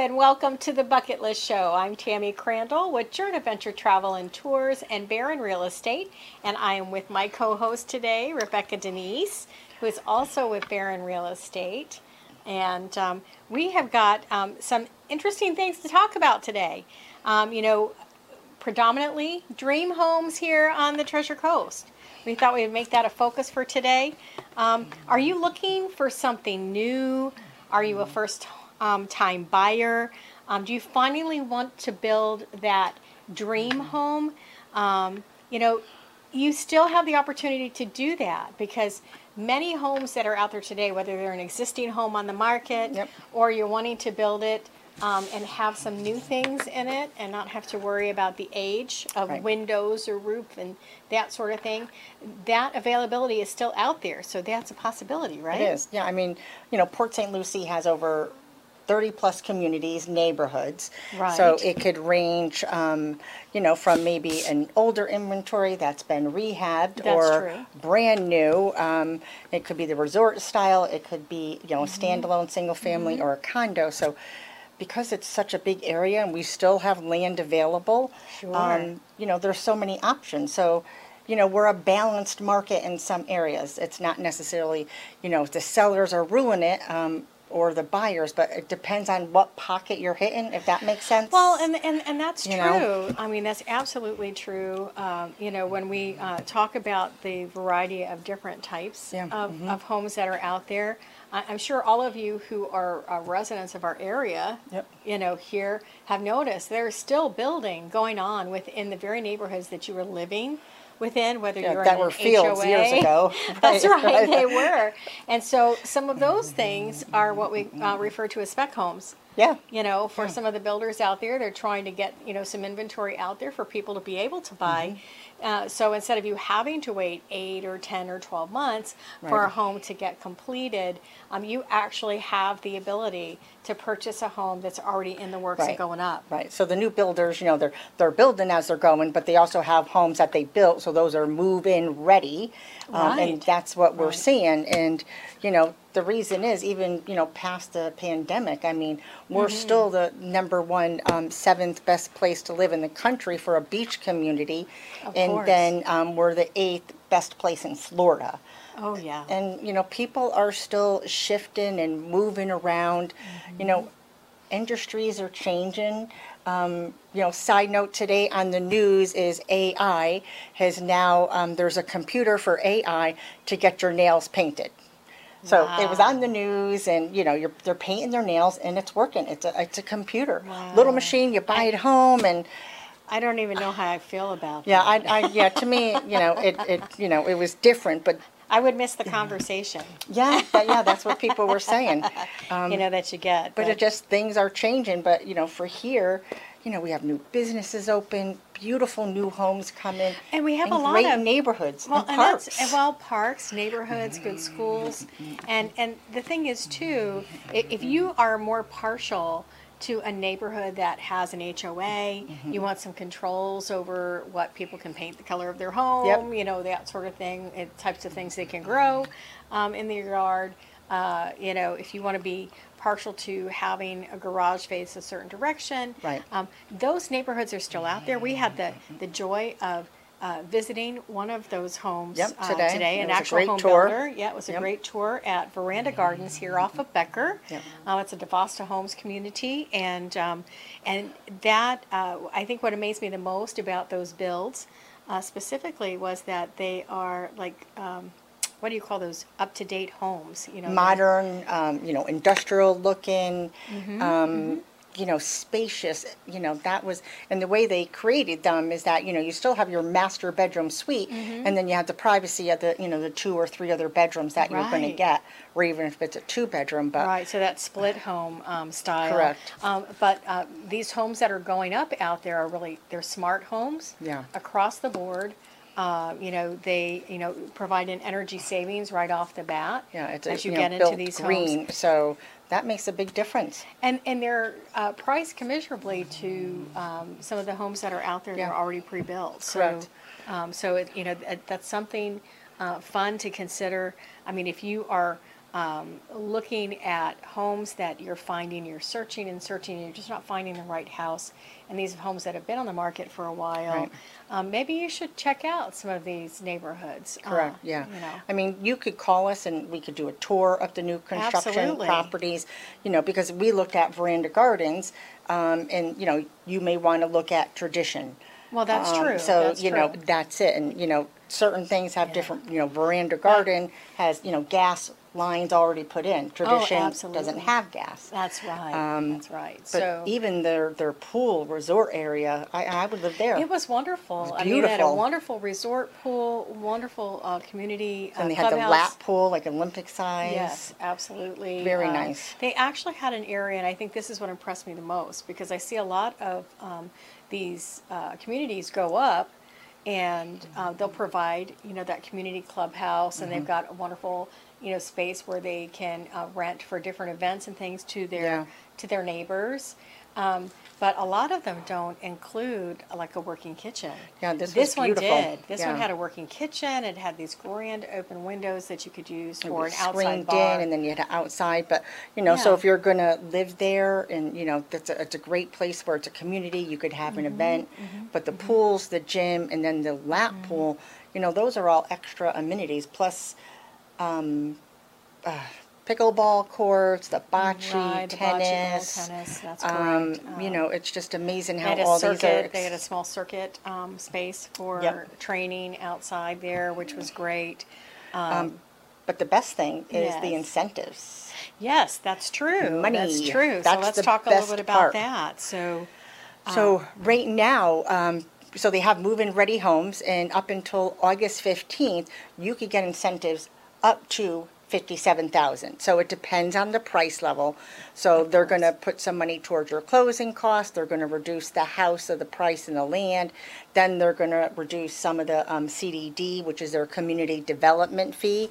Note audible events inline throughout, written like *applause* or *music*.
and welcome to the Bucket List Show. I'm Tammy Crandall with Journey Adventure Travel and Tours and Barron Real Estate, and I am with my co host today, Rebecca Denise, who is also with Barron Real Estate. And um, we have got um, some interesting things to talk about today. Um, you know, predominantly dream homes here on the Treasure Coast. We thought we would make that a focus for today. Um, are you looking for something new? Are you a first um, time buyer? Um, do you finally want to build that dream home? Um, you know, you still have the opportunity to do that because many homes that are out there today, whether they're an existing home on the market Yep. or you're wanting to build it um, and have some new things in it and not have to worry about the age of Right. windows or roof and that sort of thing, that availability is still out there. So that's a possibility, right? It is, yeah, I mean, you know, Port St. Lucie has over thirty plus communities, neighborhoods. Right. So it could range, um, you know, from maybe an older inventory that's been rehabbed That's or true. brand new. Um, it could be the resort style, it could be, you know, a Mm-hmm. standalone, single family or a condo, so because it's such a big area and we still have land available, Sure. um, you know, there's so many options. So, you know, we're a balanced market in some areas. It's not necessarily, you know, the sellers are ruining it um, or the buyers, but it depends on what pocket you're hitting, if that makes sense. Well, and, and, and that's You true. know? I mean, that's absolutely true. Um, you know, when we uh, talk about the variety of different types Yeah, of, of homes that are out there, I'm sure all of you who are uh, residents of our area, Yep. you know, here have noticed there's still building going on within the very neighborhoods that you were living within, whether Yeah, you're that in were fields years HOA. ago. *laughs* *laughs* That's Right, right, right. they were. And so some of those things are what we uh, refer to as spec homes yeah, you know for some of the builders out there they're trying to get you know some inventory out there for people to be able to buy Mm-hmm. uh, so instead of you having to wait 8 or 10 or 12 months for a home to get completed um, you actually have the ability to purchase a home that's already in the works and Right. going up right. So the new builders, you know, they're they're building as they're going, but they also have homes that they built, so those are move-in ready, um, and that's what we're Right. seeing. And you know, the reason is even you know past the pandemic. I mean, we're Mm-hmm. still the number one um, seventh best place to live in the country for a beach community, Of and course. then um, we're the eighth best place in Florida. Oh yeah And you know, people are still shifting and moving around. You know, industries are changing. Um, you know, side note today on the news is AI has now um, there's a computer for AI to get your nails painted. So it was on the news, and you know, you're, they're painting their nails, and it's working. It's a it's a computer, little machine. You buy it home, and i don't even know how i feel about yeah, that I, I yeah. To me, you know, it, it you know it was different, but I would miss the conversation yeah, that, yeah, that's what *laughs* people were saying. you know that you get Um, But it just things are changing. But you know, for here, you know, we have new businesses open, beautiful new homes coming, And we have and a lot of- neighborhoods well, and and parks. and well, parks, neighborhoods, good schools, and and the thing is too, if you are more partial to a neighborhood that has an HOA, Mm-hmm. you want some controls over what people can paint the color of their home, you know that sort of thing, and types of things they can grow um, in their yard. Uh, you know, if you want to be partial to having a garage face a certain direction, Right. um, those neighborhoods are still out there. We had the, the joy of uh, visiting one of those homes Yep, uh, today. today, It an actual home tour. builder. Yeah, it was a Yep. great tour at Veranda Gardens here off of Becker. Yep. Uh, it's a DiVosta Homes community, and um, and that uh, I think what amazed me the most about those builds, uh, specifically, was that they are like. Um, what do you call those up to date homes? You know, Modern, um, you know, industrial looking, Mm-hmm, um, you know, spacious. You know, that was, and the way they created them is that you know you still have your master bedroom suite, Mm-hmm. and then you have the privacy of the you know the two or three other bedrooms that you're going to get, or even if it's a two bedroom. But Right, so that split home um, style. Correct. Um, but uh, these homes that are going up out there are really they're smart homes. Yeah. Across the board, uh, you know they you know provide an energy savings right off the bat. Yeah, it's as you you know, get into these green, homes, so that makes a big difference. and and they're uh, priced commensurably to um, some of the homes that are out there that are already pre-built. So, Correct. um, so it, you know that, that's something uh, fun to consider. I mean, if you are um, looking at homes that you're finding, you're searching and searching, and you're just not finding the right house. And these are homes that have been on the market for a while, Right. um, maybe you should check out some of these neighborhoods. uh, Correct, yeah. You know, I mean, you could call us and we could do a tour of the new construction Absolutely. properties, you know, because we looked at Veranda Gardens, um, and, you know, you may want to look at tradition. well, that's Um, true. So, that's you know, that's it, and, you know, certain things have Yeah. different, you know, Veranda Garden has, you know, gas lines already put in. Tradition doesn't Oh, have gas. That's right. Um, that's right. But so even their, their pool resort area, I, I would live there. It was wonderful. It was I mean, they had a wonderful resort pool, wonderful uh, community uh, And they had the lap pool, like Olympic size. Yes, absolutely. Very Um, nice. They actually had an area, and I think this is what impressed me the most because I see a lot of um, these uh, communities go up and uh, they'll provide, you know, that community clubhouse, and they've Mm-hmm. got a wonderful, you know, space where they can uh, rent for different events and things to their Yeah. to their neighbors. Um, but a lot of them don't include uh, like a working kitchen. Yeah, this this one did. This one had a working kitchen. It had these grand open windows that you could use for an outside bar. in, and then you had an outside. But you know, so if you're gonna live there, and you know, that's a, it's a great place where it's a community. You could have Mm-hmm, an event, but the pools, the gym, and then the lap Mm-hmm. pool, you know, those are all extra amenities. Plus, um, uh, pickleball courts, the bocce, Right, the bocce tennis. tennis, that's Um, great. you Um, know, it's just amazing how all these are. circuit, they had a small circuit um, space for Yep. training outside there, which was great. um, but the best thing is the incentives. Yes, that's true. Money. That's true. so let's talk a little bit about part. that. So, So right now, um, so they have move-in ready homes, and up until August fifteenth, you could get incentives up to fifty-seven thousand. So it depends on the price level. So they're going to put some money towards your closing costs. They're going to reduce the house of the price and the land. Then they're going to reduce some of the um, CDD, which is their community development fee.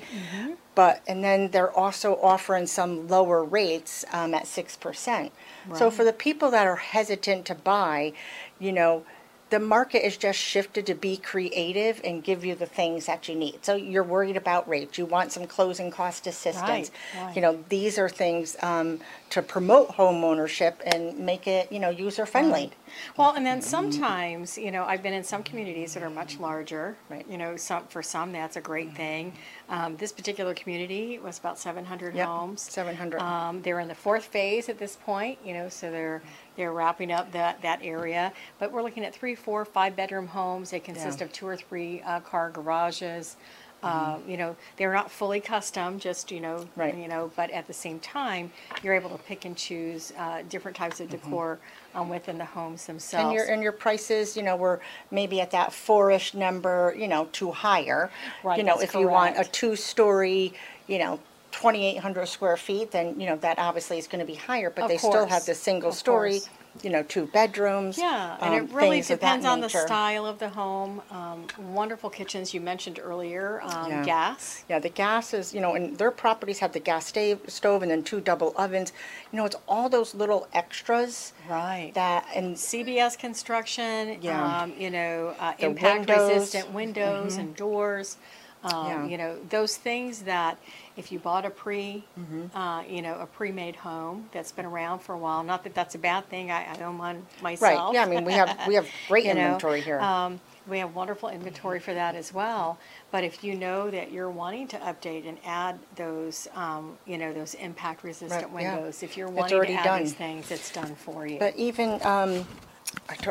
But and then they're also offering some lower rates um, at six percent. So for the people that are hesitant to buy, you know, the market is just shifted to be creative and give you the things that you need. So you're worried about rates. You want some closing cost assistance. Right, right. You know, these are things um, to promote home ownership and make it, you know, user friendly. well, and then sometimes, you know, I've been in some communities that are much larger. Right. You know, some for some that's a great thing. Um, this particular community was about 700 Yep, homes. 700. Um, they're in the fourth phase at this point. You know, so they're they're wrapping up that that area. But we're looking at three, four, five bedroom homes. They consist Yeah. of two or three uh, car garages. Uh, you know, they're not fully custom, just you know, Mm-hmm. Right. you know. But at the same time, you're able to pick and choose uh, different types of decor um, within the homes themselves. Mm-hmm. And your and your prices, you know, were maybe at that four-ish number, you know, to higher. Right, You know, if you want a two-story, you know, twenty-eight hundred square feet, then you know that obviously is going to be higher. But Of they still have the of single-story, course. you know, two bedrooms. Yeah, and um, it really things of that depends on the nature. style of the home. Um, wonderful kitchens you mentioned earlier. Um, Yeah. Gas. Yeah, the gas is, you know, and their properties have the gas stave, stove and then two double ovens. You know, it's all those little extras Right. that, and CBS construction, Yeah. um, you know, uh, The impact windows. Mm-hmm. resistant windows and doors. Um, Yeah. You know, those things that if you bought a pre, Mm-hmm. uh, you know, a pre-made home that's been around for a while, not that that's a bad thing. I, I own one myself. right, yeah, I mean, we have, we have *laughs* great you know, inventory here. Um, we have wonderful inventory for that as well. But if you know that you're wanting to update and add those, um, you know, those impact resistant Right, yeah. windows, if you're wanting to add these things, it's done for you. But even, um,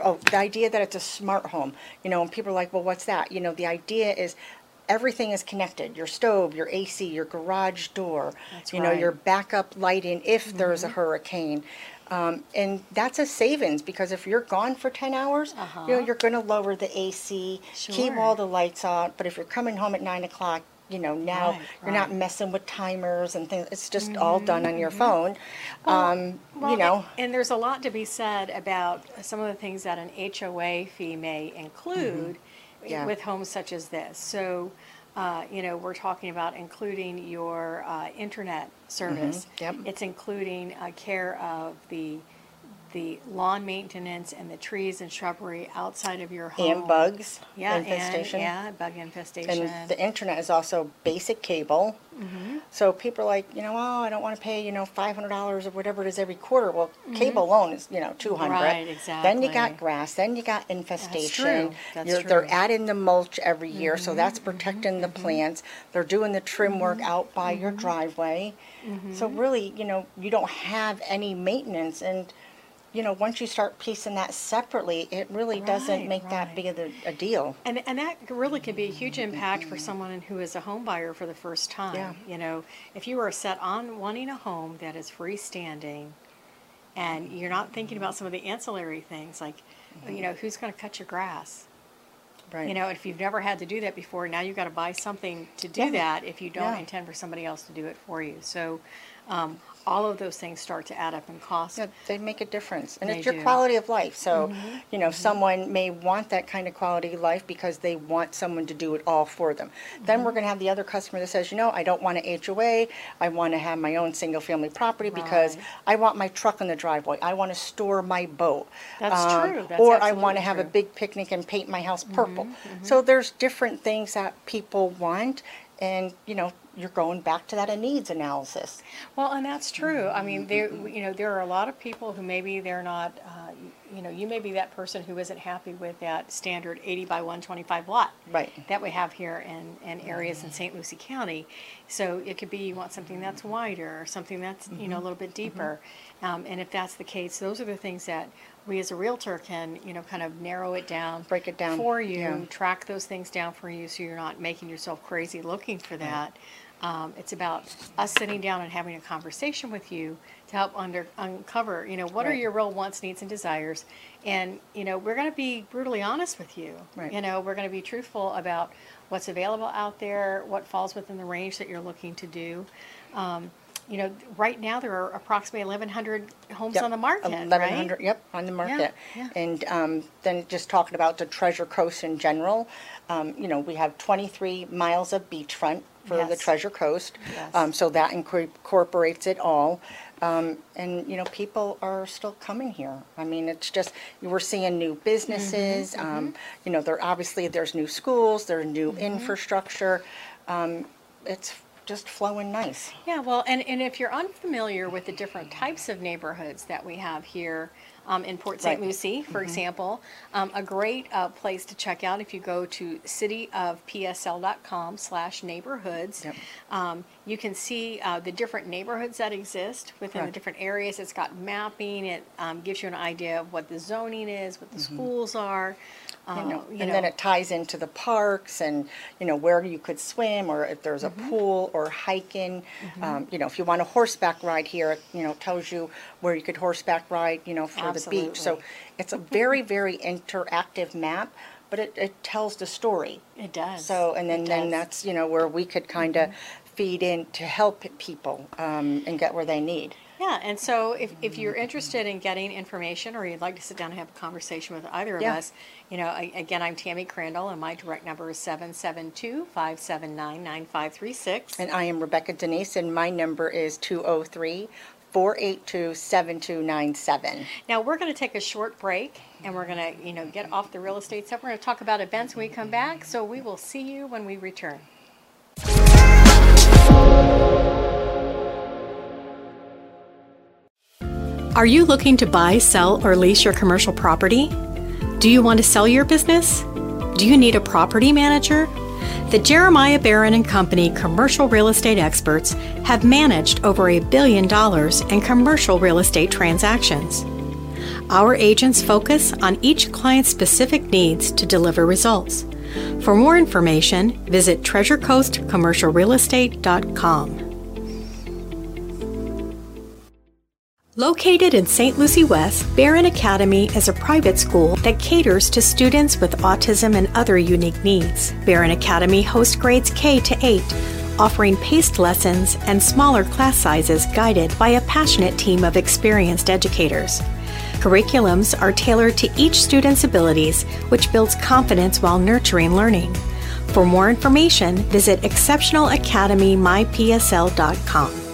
oh, the idea that it's a smart home, you know, and people are like, well, what's that? You know, the idea is everything is connected. Your stove, your AC, your garage door, That's you know, right. Mm-hmm. your backup lighting if there's a hurricane. Um, and that's a savings because if you're gone for 10 hours, you know, Uh-huh. you're going to lower the AC, keep all the lights on. But if you're coming home at 9 o'clock, you know, now Right, you're not messing with timers and things. It's just all done on your phone. um, Well, you know, and there's a lot to be said about some of the things that an HOA fee may include Mm-hmm. Yeah. with homes such as this. So, uh, you know, we're talking about including your uh, internet service. Yep. It's including uh, care of the the lawn maintenance and the trees and shrubbery outside of your home. And bugs Yeah, infestation. and yeah, bug infestation. And the internet is also basic cable. Mm-hmm. So people are like, you know, oh, I don't want to pay, you know, five hundred dollars or whatever it is every quarter. Well, Mm-hmm. cable alone is, you know, two hundred. Right, exactly. Then you got grass. Then you got infestation. That's true. That's You're, true. Mm-hmm. They're adding the mulch every year, so that's protecting the plants. They're doing the trim work out by your Mm-hmm. driveway. So really, you know, you don't have any maintenance and. You know, once you start piecing that separately, it really doesn't Right, make that big of a, a deal. And, and that really can be a huge impact for someone who is a home buyer for the first time. Yeah. You know, if you are set on wanting a home that is freestanding and you're not thinking about some of the ancillary things like, you know, who's going to cut your grass? Right. You know, if you've never had to do that before, now you've got to buy something to do Yeah. that if you don't Yeah. intend for somebody else to do it for you. So, um, all of those things start to add up in cost. Yeah, they make a difference, and They it's your do. Mm-hmm. quality of life. So, you know, someone may want that kind of quality of life because they want someone to do it all for them. Then Mm-hmm. we're going to have the other customer that says, you know, I don't want an HOA. I want to have my own single-family property because I want my truck in the driveway. I want to store my boat. Um, That's true. That's or I want to have a. Mm-hmm, big picnic and paint my house purple. So there's different things that people want, and you know, you're going back to that a needs analysis. Well, and that's true. I mean, there, you know, there are a lot of people who maybe they're not, uh, you know, you may be that person who isn't happy with that standard 80 by 125 lot Right. that we have here in, in areas in St. Lucie County. So it could be you want something that's wider or something that's, you know, a little bit deeper. Um, and if that's the case, those are the things that we as a realtor can, you know, kind of narrow it down. Break it down, For you, yeah. track those things down for you so you're not making yourself crazy looking for that. Um, it's about us sitting down and having a conversation with you to help under, uncover, you know, what are your real wants, needs, and desires. And, you know, we're going to be brutally honest with you. Right. You know, we're going to be truthful about what's available out there, what falls within the range that you're looking to do. Um, you know, right now there are approximately 1,100 homes Yep, on the market, Eleven hundred, right? yep, on the market. yeah. And um, then just talking about the Treasure Coast in general, um, you know, we have twenty-three miles of beachfront for the Yes. Treasure Coast. Yes. Um, So that incor- incorporates it all. Um, And, you know, people are still coming here. I mean, it's just, we're seeing new businesses. Mm-hmm, um, You know, there, obviously, there's new schools, there's new Mm-hmm. infrastructure. Um, It's just flowing nice. Yeah, well, and, and if you're unfamiliar with the different types of neighborhoods that we have here um, in Port St. Right. Lucie, for example, um, a great uh, place to check out if you go to cityofpsl.com slash neighborhoods, Yep. um, you can see uh, the different neighborhoods that exist within the different areas. It's got mapping. It um, gives you an idea of what the zoning is, what the Mm-hmm. schools are. You uh, know, you and know. then it ties into the parks and you know where you could swim or if there's a Mm-hmm. pool or hiking. Um, you know, if you want a horseback ride here, it you know tells you where you could horseback ride. You know, for the beach. So it's a *laughs* very very interactive map, but it, it tells the story. It does. So and then then. Mm-hmm. that's you know where we could kind of feed in to help people um, and get where they need. Yeah, and so if, if you're interested in getting information or you'd like to sit down and have a conversation with either of Yeah. us, you know, I, again, I'm Tammy Crandall and my direct number is 772 579 9536. And I am Rebecca Denise, and my number is 203 482 7297. Now, we're going to take a short break and we're going to, you know, get off the real estate stuff. We're going to talk about events when we come back. So we will see you when we return. Are you looking to buy, sell, or lease your commercial property? Do you want to sell your business? Do you need a property manager? The Jeremiah Barron and Company commercial real estate experts have managed over a billion dollars in commercial real estate transactions. Our agents focus on each client's specific needs to deliver results. For more information, visit treasurecoastcommercialrealestate.com. Located in St. Lucie West, Barron Academy is a private school that caters to students with autism and other unique needs. Barron Academy hosts grades K to 8, offering paced lessons and smaller class sizes guided by a passionate team of experienced educators. Curriculums are tailored to each student's abilities, which builds confidence while nurturing learning. For more information, visit exceptionalacademymypsl.com.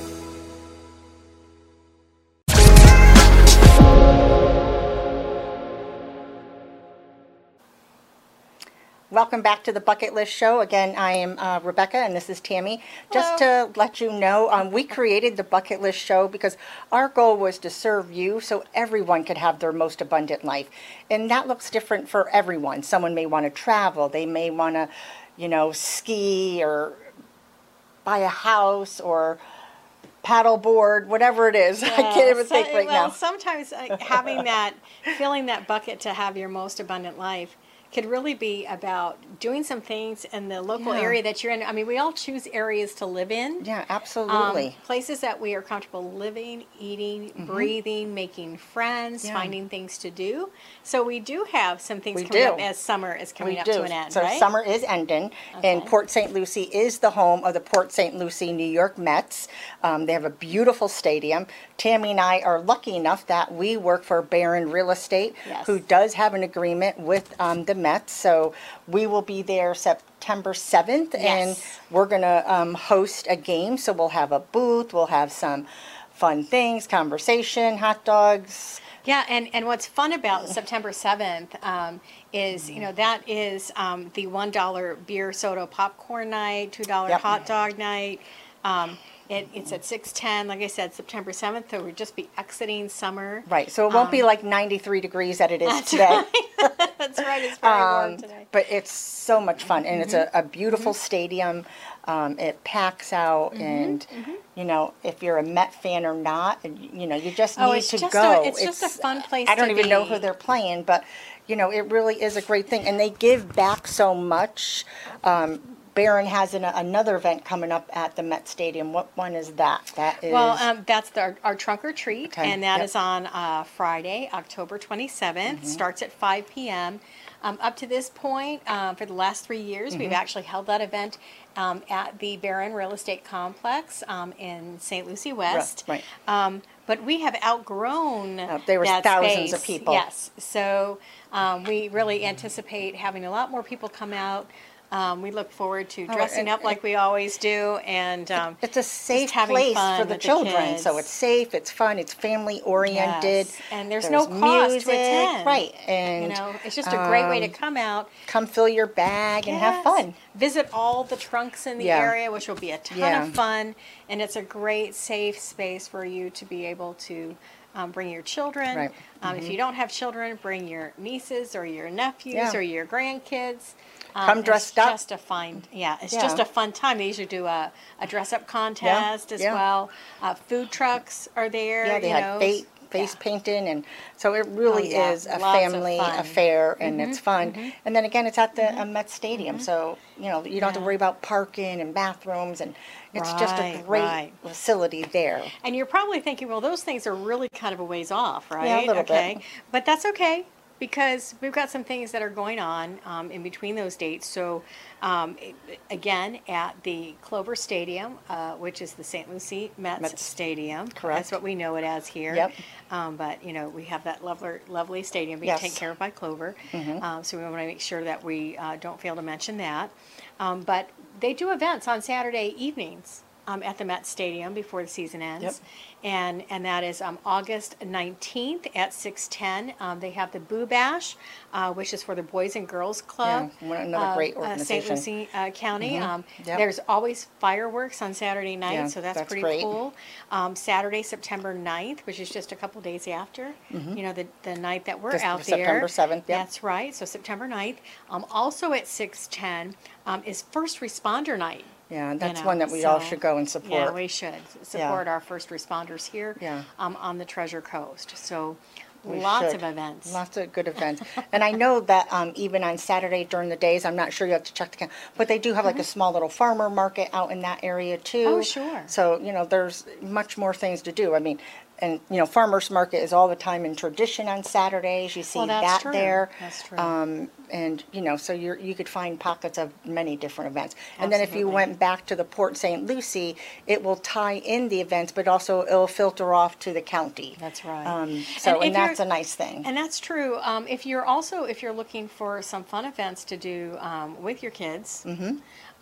welcome back to the Bucket List Show. Again, I am uh, Rebecca and this is Tammy. Just to let you know, um, we created the Bucket List Show because our goal was to serve you so everyone could have their most abundant life. And that looks different for everyone. Someone may want to travel, they may want to, you know, ski or buy a house or paddleboard, whatever it is. *laughs* I can't even So- think right well, now. sometimes uh, having that, *laughs* filling that bucket to have your most abundant life could really be about doing some things in the local Yeah. area that you're in. I mean, we all choose areas to live in. Yeah, Um, absolutely. places that we are comfortable living, eating, breathing, making friends, Mm-hmm. Yeah. finding things to do. So we do have some things We coming do. up as summer is coming we up do. to an end, so right? summer is ending, and Port St. Lucie is the home of the Port St. Lucie New York Mets. Um, they have a beautiful stadium. Tammy and I are lucky enough that we work for Barron Real Estate, Yes. who does have an agreement with um, the Mets. So we will be there September 7th, and we're going to um, host a game. So we'll have a booth, we'll have some fun things, conversation, hot dogs. Yeah, and, and what's fun about September 7th um, is, you know, that is um, the $1 beer, soda, popcorn night, $2 Yep. hot dog night. Um, it, it's at 610, like I said, September 7th, so we'll just be exiting summer. Right, so it won't be like 93 degrees that it is Um, That's today. *laughs* That's right, it's very warm Um, today. But it's so much fun, and it's a, Mm-hmm. beautiful stadium. Um, it packs out, Mm-hmm. and you know, if you're a Met fan or not, you know, you just Oh, need it's to just go. a- it's just a fun place I don't even know who they're playing, but you know, it really is a great thing, and they give back so much. Um, Barron has an, another event coming up at the Met Stadium. What one is that? That is Well, um, that's the, our, our trunk or treat, Okay, and that yep. is on uh, Friday, October 27th. Mm-hmm. Starts at 5 p.m. Um, up to this point, um, for the last three years, we've Mm-hmm. actually held that event um, at the Barron Real Estate Complex um, in St. Lucie West. right. Um, but we have outgrown Uh, there was that thousands of people. Yes, so um, we really anticipate having a lot more people come out. Um, we look forward to dressing Oh, and- up like we always do, and um, It's a safe place fun for the with the children. so it's safe, it's fun, it's family oriented. Yes, and there's no cost to attend. Right. And you know, it's just a great way to um, come out come fill your bag and have fun. Visit all the trunks in the Yeah. area, which will be a ton Yeah. of fun, and it's a great safe space for you to be able to um, bring your children. Right. Mm-hmm. Um, If you don't have children, bring your nieces or your nephews Yeah. or your grandkids. Um, Come dressed up. Just a fun, yeah. It's Yeah. just a fun time. They usually do a, a dress up contest as yeah. well. Uh, food trucks are there. Yeah, they you had face, face Yeah. painting, and so it really Oh, yeah. is a Lots family. Mm-hmm, affair, and it's fun. And then again, it's at the uh, Met Stadium, so you know you don't have to worry about parking and bathrooms, and it's just a great right. facility there. And you're probably thinking, well, those things are really kind of a ways off, right? Yeah, a little bit. okay. But that's okay because we've got some things that are going on um, in between those dates. So, um, again, at the Clover Stadium, uh, which is the St. Lucie Mets, Mets. Stadium. Correct. That's what we know it as here. Yep. Um, but, you know, we have that lovely, lovely stadium being Yes. Mm-hmm. taken care of by Clover. Um, so we want to make sure that we uh, don't fail to mention that. Um, but they do events on Saturday evenings um, at the Met Stadium before the season ends. Yep. And, and that is um, August 19th at 610. Um, they have the Boo Bash, uh, which is for the Boys and Girls Club. Yeah, another great uh, St. organization. Mm-hmm. Lucie uh, County. Um, Yep. There's always fireworks on Saturday night, Yeah, so that's, that's pretty great. cool. Um, Saturday, September 9th, which is just a couple days after, you know, the, the night that we're Just out there. Mm-hmm. September 7th, yep. That's right. So September 9th. Um, also at 610 um, is First Responder Night. Yeah, you that's know, one that we all should go and support. Yeah, we should support our first responders here Yeah. um, on the Treasure Coast. So We lots should. of events. Lots of good events. and I know that um, even on Saturday during the days, I'm not sure you have to check the count, but they do have like a small little farmer market out in that area too. Mm-hmm. Oh, sure. So, you know, there's much more things to do. I mean, and, you know, farmer's market is all the time in tradition on Saturdays. You see Well, that's that true. there. That's true. Um, and, you know, so you're, you could find pockets of many different events. And then if you Absolutely. went back to the Port St. Lucie, it will tie in the events, but also it'll filter off to the county. That's right. Um, so, if and, that's a nice thing. And that's true. Um, if you're also if you're looking for some fun events to do um, with your kids,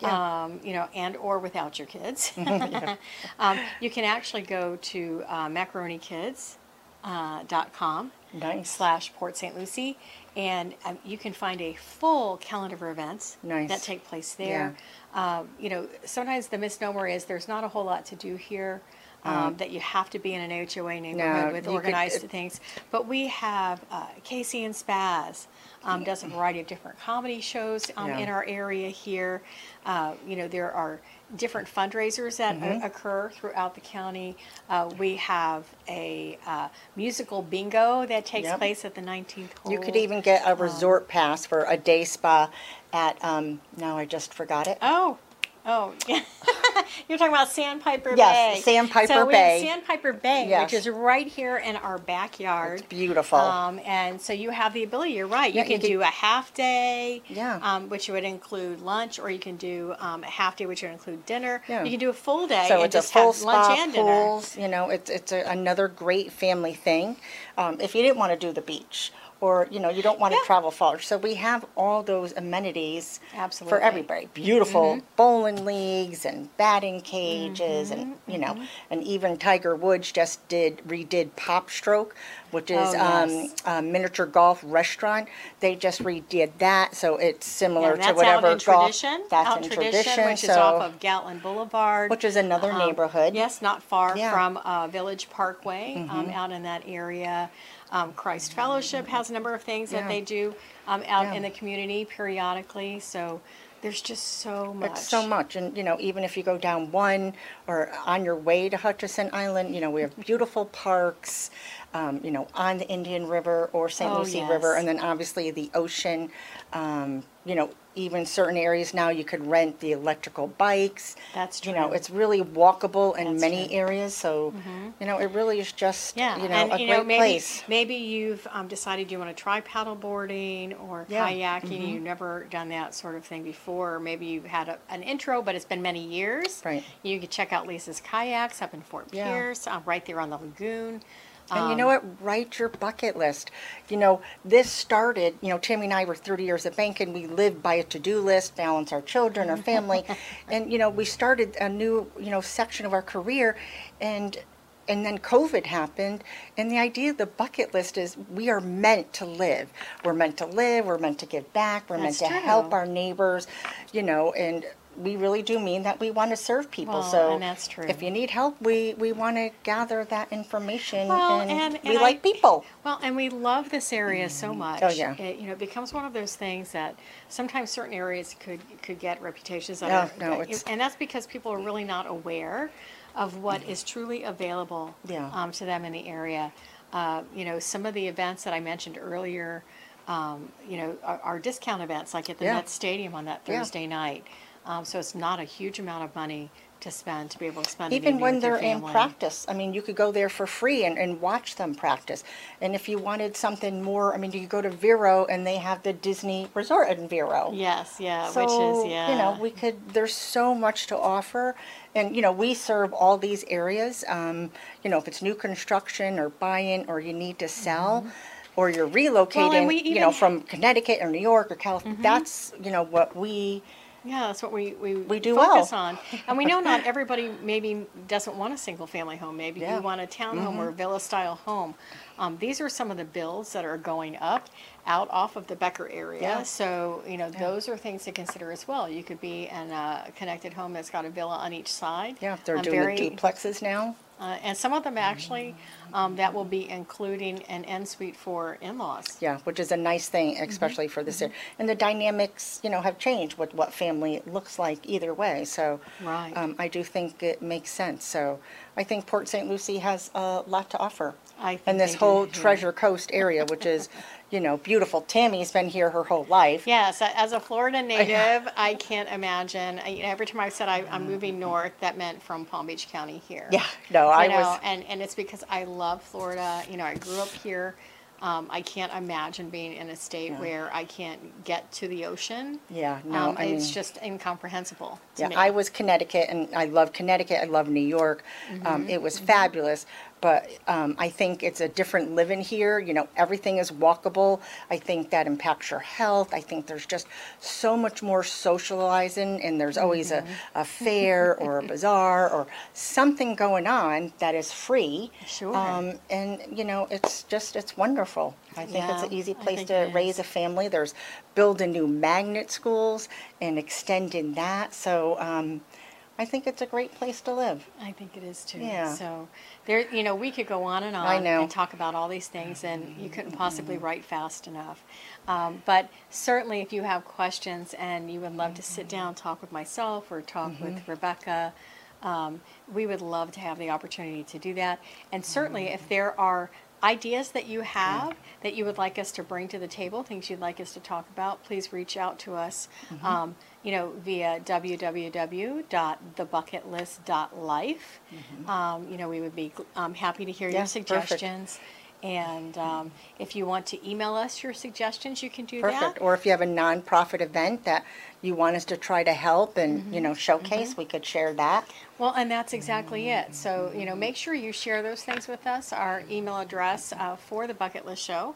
Mm-hmm. um, you know, and or without your kids, *laughs* um, you can actually go to uh, macaronikids.com uh, nice. slash Port St. Lucie. And um, you can find a full calendar of events Nice. that take place there. Um, you know, sometimes the misnomer is there's not a whole lot to do here. Um, that you have to be in an HOA neighborhood with you could- organized things, but we have uh, Casey and Spaz um, does a variety of different comedy shows um, Yeah. in our area here. Uh, you know, there are different fundraisers that Mm-hmm. occur throughout the county. Uh, we have a uh, musical bingo that takes Yep. place at the 19th hole. You could even get a resort pass for a day spa at, um, now I just forgot it. Oh, oh, yeah *laughs* you're talking about Sandpiper Bay. Yes, Bay. Sandpiper so we Bay. have Sandpiper Bay, Yes. which is right here in our backyard. It's beautiful. Um, and so you have the ability. You're right. You Yeah, can you do a half day, Yeah. um, which would include lunch, or you can do um, a half day, which would include dinner. Yeah. You can do a full day So and it's a just full have lunch spa, and dinner. pools, you know, it's, it's a, another great family thing. Um, if you didn't want to do the beach, or, you know, you don't want to Yeah. travel far. So we have all those amenities Absolutely. for everybody. Beautiful bowling leagues and batting cages and, you know, and even Tiger Woods just did, redid PopStroke, which is Oh, yes. um, a miniature golf restaurant. They just redid that, so it's similar to whatever out in golf. tradition. That's out in tradition, which so, is off of Gatlin Boulevard. which is another Um, neighborhood. Yes, not far Yeah. Mm-hmm. from uh, Village Parkway, um, out in that area. Um, Christ Fellowship has a number of things that they do um, out Yeah. in the community periodically. So there's just so much. It's so much, and you know, even if you go down one or on your way to Hutchinson Island, you know, we have beautiful parks, um, you know, on the Indian River or St. Oh, Lucie River, and then obviously the ocean. Um, you know, even certain areas now you could rent the electrical bikes. That's You know, it's really walkable in That's many true. areas, so you know, it really is just Yeah, you know and a you great know maybe place. maybe you've um, decided you want to try paddle boarding or Yeah, mm-hmm. kayaking. You've never done that sort of thing before. Or maybe you've had a, an intro, but it's been many years. Right. You could check out Lisa's kayaks up in Fort Yeah. Pierce, um, right there on the lagoon. And you know um, what? Write your bucket list. You know, this started, you know, Tammy and I were 30 years at bank and We lived by a to do list, balance our children, our family. *laughs* and, you know, we started a new, you know, section of our career. And, and then COVID happened. And the idea of the bucket list is we are meant to live. We're meant to live. We're meant to give back. We're That's meant to help our neighbors, you know, and we really do mean that we want to serve people. Well, so and that's true. if you need help, we, we want to gather that information Well, and, and- we and like I- people. Well, and we love this area so much. Oh, yeah. It, you know, it becomes one of those things that sometimes certain areas could could get reputations Yeah, are, no, it's- and that's because people are really not aware of what is truly available Yeah. um, to them in the area. Uh, you know, some of the events that I mentioned earlier, um, you know, are, are discount events, like at the Yeah. Met Stadium on that Yeah. Thursday night. Um, so it's not a huge amount of money to spend to be able to spend Even when they're in practice, I mean, you could go there for free and, and watch them practice. And if you wanted something more, I mean, you could go to Vero and they have the Disney Resort in Vero. Yes, yeah, So, which is yeah. you know, we could, there's so much to offer. And, you know, we serve all these areas. Um, you know, if it's new construction or buy-in or you need to sell or you're relocating, Mm-hmm. you know, from Connecticut or New York or California, that's, you know, what we, Yeah, that's what we, we, We do focus well. on. And we know not *laughs* everybody maybe doesn't want a single family home. Maybe Yeah. Mm-hmm. you want a townhome or a villa style home. Um, these are some of the bills that are going up out off of the Becker area. Yeah. So, you know, those are things to consider as well. You could be in a connected home that's got a villa on each side. yeah, they're Um, doing very- the duplexes now. Uh, and some of them actually, um, that will be including an en suite for in laws. Yeah, which is a nice thing, especially for this area. And the dynamics, you know, have changed with what family looks like either way. So Right. um, I do think it makes sense. So I think Port St. Lucie has a lot to offer. I think and this do, whole. Treasure Coast area, which is, *laughs* you know, beautiful. Tammy's been here her whole life. Yes, as a Florida *laughs* native, I can't imagine. I- every time I said I, I'm moving north, that meant from Palm Beach County here. Yeah, no, You I know, was. and and it's because I love Florida. You know, I grew up here. Um, I can't imagine being in a state Yeah. where I can't get to the ocean. Yeah, no, um, I it's just incomprehensible to Yeah, me. I was Connecticut, and I love Connecticut. I love New York. Mm-hmm, Um, it was fabulous. But um, I think it's a different living here. You know, everything is walkable. I think that impacts your health. I think there's just so much more socializing, and there's always a, a fair or a *laughs* bazaar or something going on that is free. Sure. Um, and you know, it's just it's wonderful. I think it's an easy place to raise a family. There's building new magnet schools and extending that. So um, I think it's a great place to live. I think it is too. Yeah. So there, you know, we could go on and on I know. and talk about all these things, and you couldn't possibly write fast enough. Um, but certainly, if you have questions and you would love to sit down, talk with myself or talk Mm-hmm. with Rebecca, um, we would love to have the opportunity to do that. And certainly, if there are ideas that you have that you would like us to bring to the table, things you'd like us to talk about, please reach out to us. Um, you know, via www.thebucketlist.life. Um, you know, we would be um, happy to hear Yeah, your perfect. suggestions. And um, if you want to email us your suggestions, you can do Perfect. that. Perfect. Or if you have a nonprofit event that you want us to try to help and Mm-hmm. you know showcase, we could share that. Well, and that's exactly it. So, you know, make sure you share those things with us. Our email address uh, for the Bucket List Show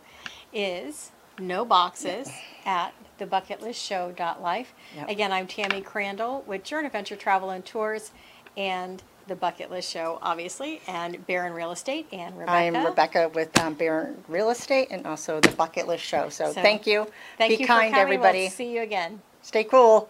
is no boxes at thebucketlistshow.life. Yep. Again, I'm Tammy Crandall with Journey Adventure Travel and Tours and the Bucket List Show, obviously, and Barron Real Estate and Rebecca. I'm Rebecca with um, Barron Real Estate and also the Bucket List Show. So, So, thank you. Thank Be you kind, everybody. We'll see you again. Stay cool.